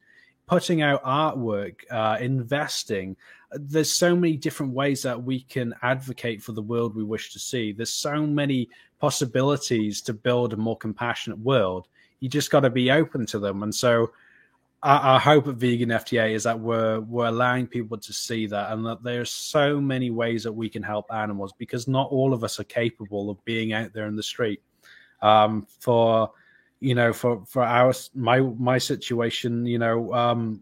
B: putting out artwork, uh, investing. There's so many different ways that we can advocate for the world we wish to see. There's so many possibilities to build a more compassionate world. You just got to be open to them. And so, our, hope at Vegan FTA is that we're we're allowing people to see that, and that there's so many ways that we can help animals because not all of us are capable of being out there in the street. Um, for you know, for for our my my situation, you know, um,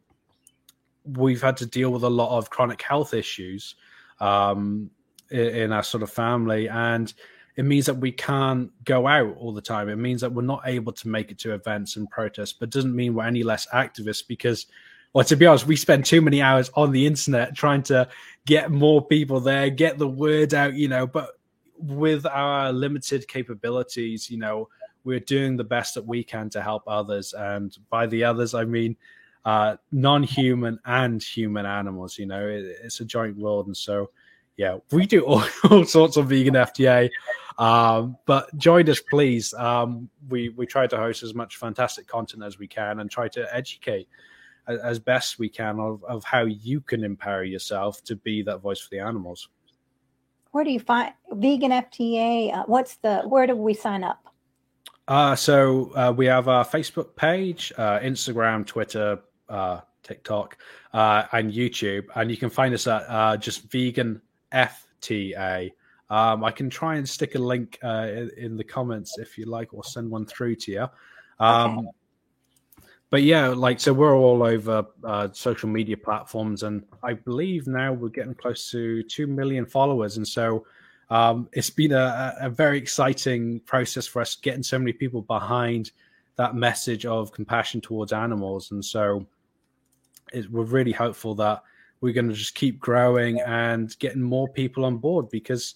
B: we've had to deal with a lot of chronic health issues um, in, in our sort of family, and it means that we can't go out all the time. It means that we're not able to make it to events and protests, but doesn't mean we're any less activists because, well, to be honest, we spend too many hours on the internet trying to get more people there, get the word out, you know. But with our limited capabilities, you know, we're doing the best that we can to help others. And by the others, I mean uh, non human and human animals, you know, it, it's a joint world. And so, yeah, we do all, [laughs] all sorts of vegan FTA. Um, but join us, please. Um, we we try to host as much fantastic content as we can and try to educate as, as best we can of, of how you can empower yourself to be that voice for the animals.
A: Where do you find vegan FTA? Uh, what's the where do we sign up?
B: Uh, so uh, we have our Facebook page, uh, Instagram, Twitter, uh, TikTok, uh, and YouTube, and you can find us at uh, just vegan FTA. Um, I can try and stick a link uh, in, in, the comments if you like, or send one through to you. Um, okay. But yeah, like so, we're all over uh, social media platforms, and I believe now we're getting close to two million followers, and so um, it's been a, a, very exciting process for us getting so many people behind that message of compassion towards animals, and so it, we're really hopeful that we're going to just keep growing and getting more people on board because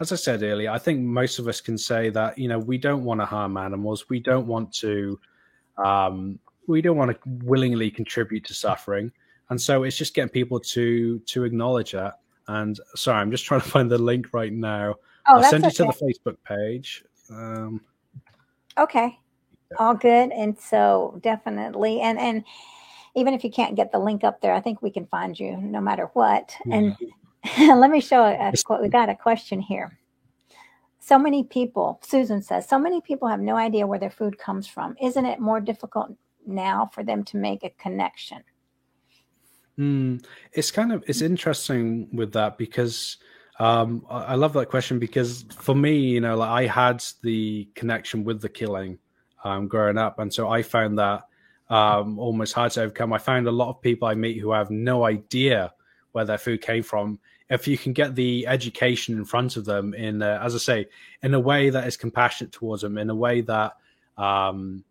B: as I said earlier, I think most of us can say that you know we don't want to harm animals. We don't want to, um, we don't want to willingly contribute to suffering, and so it's just getting people to to acknowledge that. And sorry, I'm just trying to find the link right now. Oh, I'll send you okay. to the Facebook page. Um,
A: okay, all good. And so definitely, and and even if you can't get the link up there, I think we can find you no matter what. Yeah. And [laughs] let me show a, a, we got a question here. So many people, Susan says, so many people have no idea where their food comes from. Isn't it more difficult now for them to make a connection?
B: Mm, it's kind of it's interesting with that because um, I love that question because for me, you know, like I had the connection with the killing um, growing up, and so I found that um, almost hard to overcome. I found a lot of people I meet who have no idea where their food came from. If you can get the education in front of them in, as I say, in a way that is compassionate towards them, in a way that, um,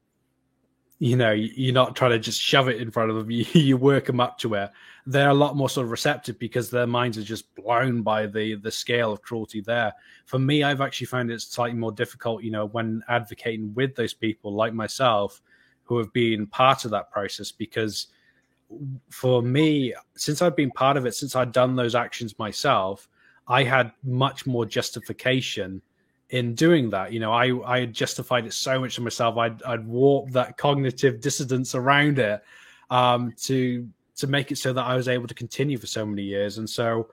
B: you know, you're not trying to just shove it in front of them. [laughs] You, you work them up to it. They're a lot more sort of receptive because their minds are just blown by the the scale of cruelty there. For me, I've actually found it slightly more difficult. You know, when advocating with those people like myself who have been part of that process because for me, since I've been part of it, since I'd done those actions myself, I had much more justification in doing that. You know, I I had justified it so much to myself. I'd I'd warped that cognitive dissonance around it um, to to make it so that I was able to continue for so many years. And so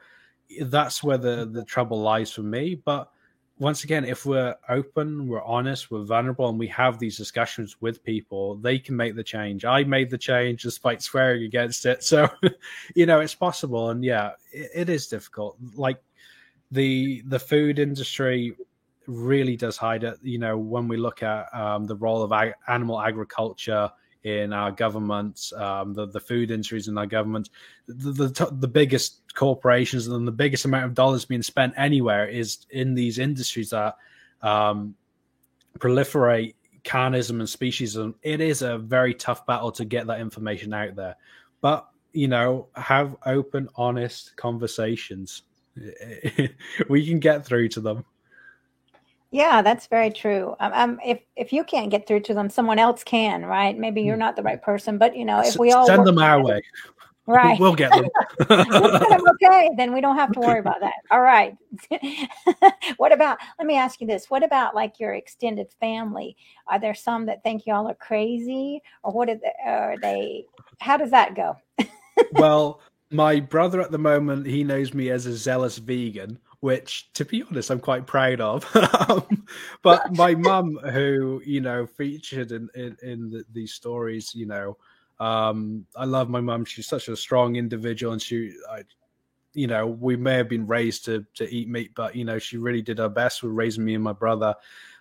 B: that's where the the trouble lies for me. But once again, if we're open, we're honest, we're vulnerable, and we have these discussions with people, they can make the change. I made the change despite swearing against it. So, [laughs] you know, it's possible. And yeah, it, it is difficult. Like the the food industry really does hide it. You know, when we look at um, the role of ag- animal agriculture in our government, um, the the food industries in our government, the, the the biggest corporations and the biggest amount of dollars being spent anywhere is in these industries that um, proliferate carnism and speciesism. It is a very tough battle to get that information out there, but you know, have open, honest conversations. [laughs] we can get through to them.
A: Yeah, that's very true. Um, um, if if you can't get through to them, someone else can, right? Maybe you're hmm. not the right person, but you know, if we all
B: send them our way, [laughs]
A: right? [laughs]
B: We'll get them.
A: okay, then we don't have to worry about that. All right. [laughs] what about? Let me ask you this: What about like your extended family? Are there some that think y'all are crazy, or what are they? Are they how does that go?
B: well, my brother at the moment he knows me as a zealous vegan which to be honest i'm quite proud of [laughs] um, but [laughs] my mum who you know featured in in, in the, these stories you know um, i love my mum she's such a strong individual and she I, you know we may have been raised to to eat meat but you know she really did her best with raising me and my brother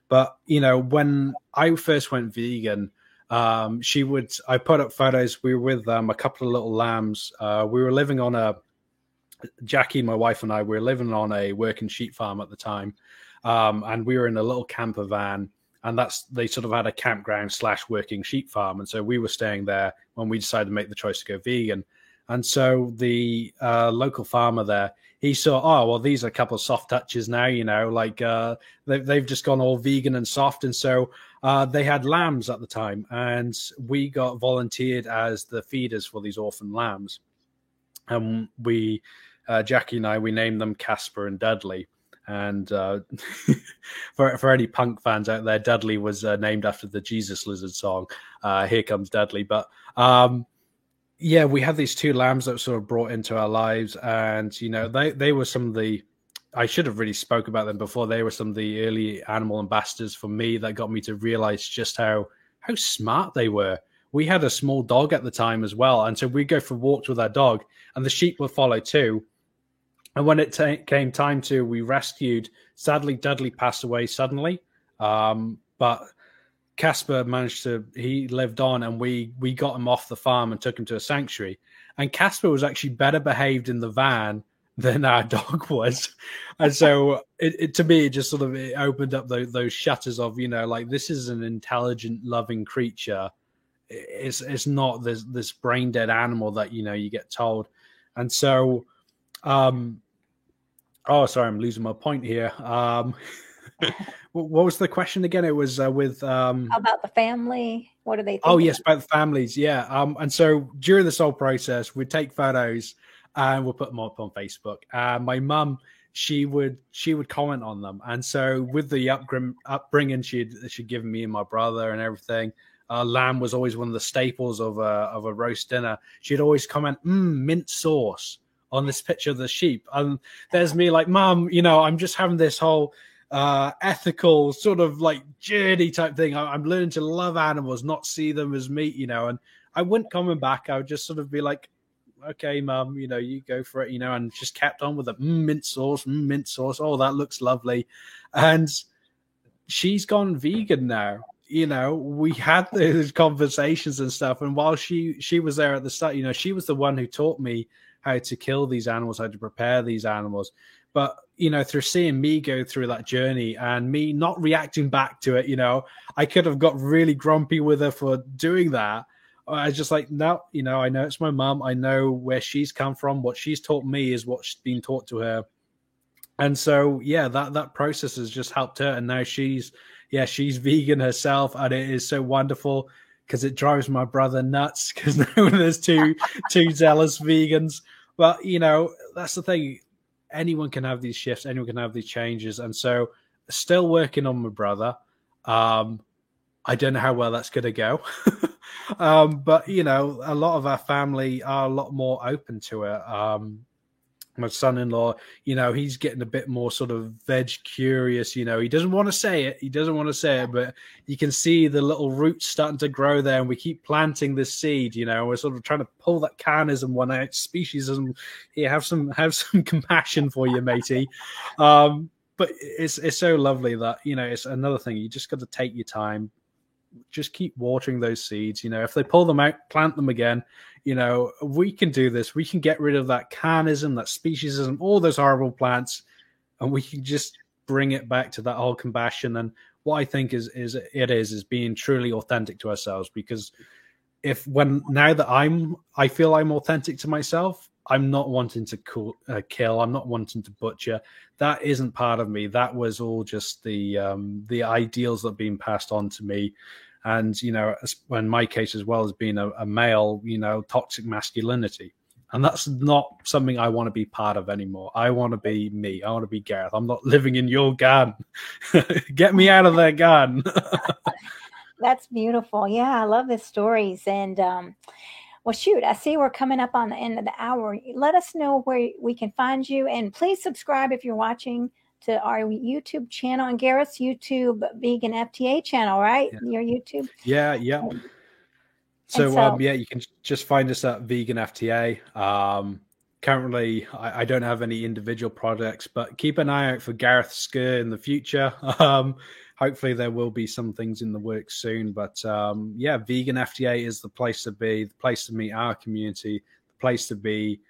B: But you know, when I first went vegan, um, she would. I put up photos. We were with um, a couple of little lambs. Uh, we were living on a Jackie, my wife, and I. We were living on a working sheep farm at the time, um, and we were in a little camper van. And that's they sort of had a campground slash working sheep farm, and so we were staying there when we decided to make the choice to go vegan. And so the uh, local farmer there, he saw, oh, well, these are a couple of soft touches now, you know, like uh, they, they've just gone all vegan and soft. And so uh, they had lambs at the time, and we got volunteered as the feeders for these orphan lambs. And we, uh, Jackie and I, we named them Casper and Dudley. And uh, [laughs] for for any punk fans out there, Dudley was uh, named after the Jesus Lizard song. Uh, Here comes Dudley, but um, yeah, we had these two lambs that were sort of brought into our lives, and you know, they they were some of the. I should have really spoke about them before. They were some of the early animal ambassadors for me that got me to realize just how how smart they were. We had a small dog at the time as well, and so we'd go for walks with our dog, and the sheep would follow too. And when it t- came time to, we rescued. Sadly, Dudley passed away suddenly, um, but Casper managed to he lived on and we we got him off the farm and took him to a sanctuary. And Casper was actually better behaved in the van than our [laughs] dog was. And so it, it to me it just sort of it opened up those, those shutters of, you know, like this is an intelligent, loving creature. It's it's not this this brain dead animal that, you know, you get told. And so um oh sorry, I'm losing my point here. Um [laughs] what was the question again? It was uh, with um,
A: about the family. What are they?
B: Oh yes, about the families. Yeah. Um, and so during this whole process, we'd take photos and we'll put them up on Facebook. Uh, my mum, she would she would comment on them, and so with the upgrim, upbringing she'd she'd given me and my brother and everything. Uh, lamb was always one of the staples of a of a roast dinner. She'd always comment, mm, mint sauce on this picture of the sheep. And there's me like, Mum, you know, I'm just having this whole uh, ethical sort of like journey type thing. I, am learning to love animals, not see them as meat, you know. And I wouldn't coming back. I would just sort of be like, okay, mum, you know, you go for it, you know, and just kept on with the Mm, mint sauce, mm, mint sauce. Oh, that looks lovely. And she's gone vegan now. You know, we had those conversations and stuff. And while she she was there at the start, you know, she was the one who taught me how to kill these animals, how to prepare these animals. But you know, through seeing me go through that journey and me not reacting back to it, you know, I could have got really grumpy with her for doing that. I was just like, no, you know, I know it's my mom. I know where she's come from. What she's taught me is what's been taught to her. And so, yeah, that that process has just helped her. And now she's, yeah, she's [laughs] vegan herself, and it is so wonderful because it drives my brother nuts [laughs] because [laughs] now there's two two zealous vegans. But you know, that's the thing anyone can have these shifts, anyone can have these changes, and so still working on my brother. Um, I don't know how well that's going to go, [laughs] um, but you know, a lot of our family are a lot more open to it. Um, my son-in-law you know he's getting a bit more sort of veg curious you know he doesn't want to say it he doesn't want to say it but you can see the little roots starting to grow there and we keep planting this seed you know we're sort of trying to pull that carnism one out speciesism yeah have some [laughs] have some compassion for you matey. Um but it's it's so lovely that you know it's another thing you just got to take your time just keep watering those seeds you know if they pull them out plant them again you know, we can do this. We can get rid of that carnism, that speciesism, all those horrible plants, and we can just bring it back to that whole compassion. And what I think is is it is is being truly authentic to ourselves. Because if when now that I'm, I feel I'm authentic to myself, I'm not wanting to cool, uh, kill. I'm not wanting to butcher. That isn't part of me. That was all just the um, the ideals that have been passed on to me and you know in my case as well as being a, a male you know toxic masculinity and that's not something I want to be part of anymore. I want to be me. I want to be Gareth. I'm not [laughs] living in your garden. [laughs] Get me out of that garden. [laughs]
A: that's beautiful. Yeah, I love the stories. And um, well, shoot, I see we're coming up on the end of the hour. Let us know where we can find you, and please subscribe if you're watching to our YouTube channel and Gareth's YouTube Vegan FTA channel, right? Yeah. Your YouTube.
B: Yeah, yeah. So, so um, yeah, you can just find us at Vegan FTA. Um, currently, I, I, don't have any individual products, but keep an eye out for Gareth Scurr in the future. [laughs] Hopefully there will be some things in the works soon. But um, yeah, vegan FTA is the place to be, the place to meet our community, the place to be,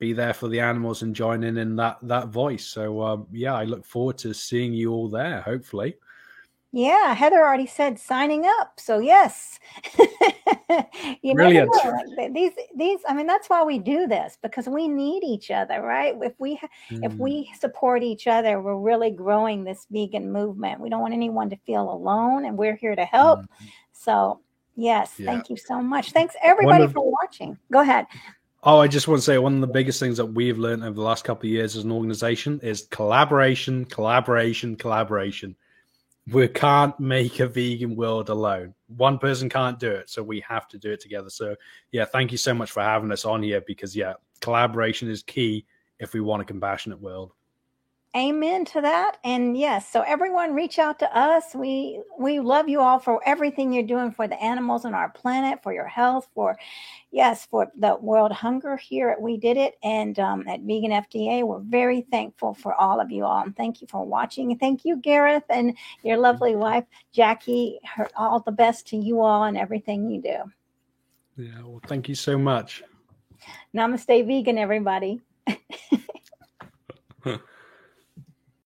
B: be there for the animals and join in in that that voice. So um, yeah, I look forward to seeing you all there. Hopefully.
A: Yeah, Heather already said signing up. So yes, [laughs]
B: you Brilliant.
A: know these these. I mean, that's why we do this because we need each other, right? If we mm. if we support each other, we're really growing this vegan movement. We don't want anyone to feel alone, and we're here to help. Mm. So yes, yeah. thank you so much. Thanks everybody for watching. Go ahead.
B: Oh, I just want to say one of the biggest things that we've learned over the last couple of years as an organization is collaboration, collaboration, collaboration we can't make a vegan world alone. One person can't do it, so we have to do it together. So, yeah, thank you so much for having us on here because, yeah, collaboration is key if we want a compassionate world
A: amen to that. And yes so everyone reach out to us. We we love you all for everything you're doing for the animals on our planet for your health for yes for the world hunger here at we did it and um, at vegan FTA we're very thankful for all of you all. And thank you for watching. Thank you gareth and your lovely wife jackie. Her, all the best to you all and everything you do.
B: Yeah well thank you so much.
A: Namaste vegan everybody [laughs]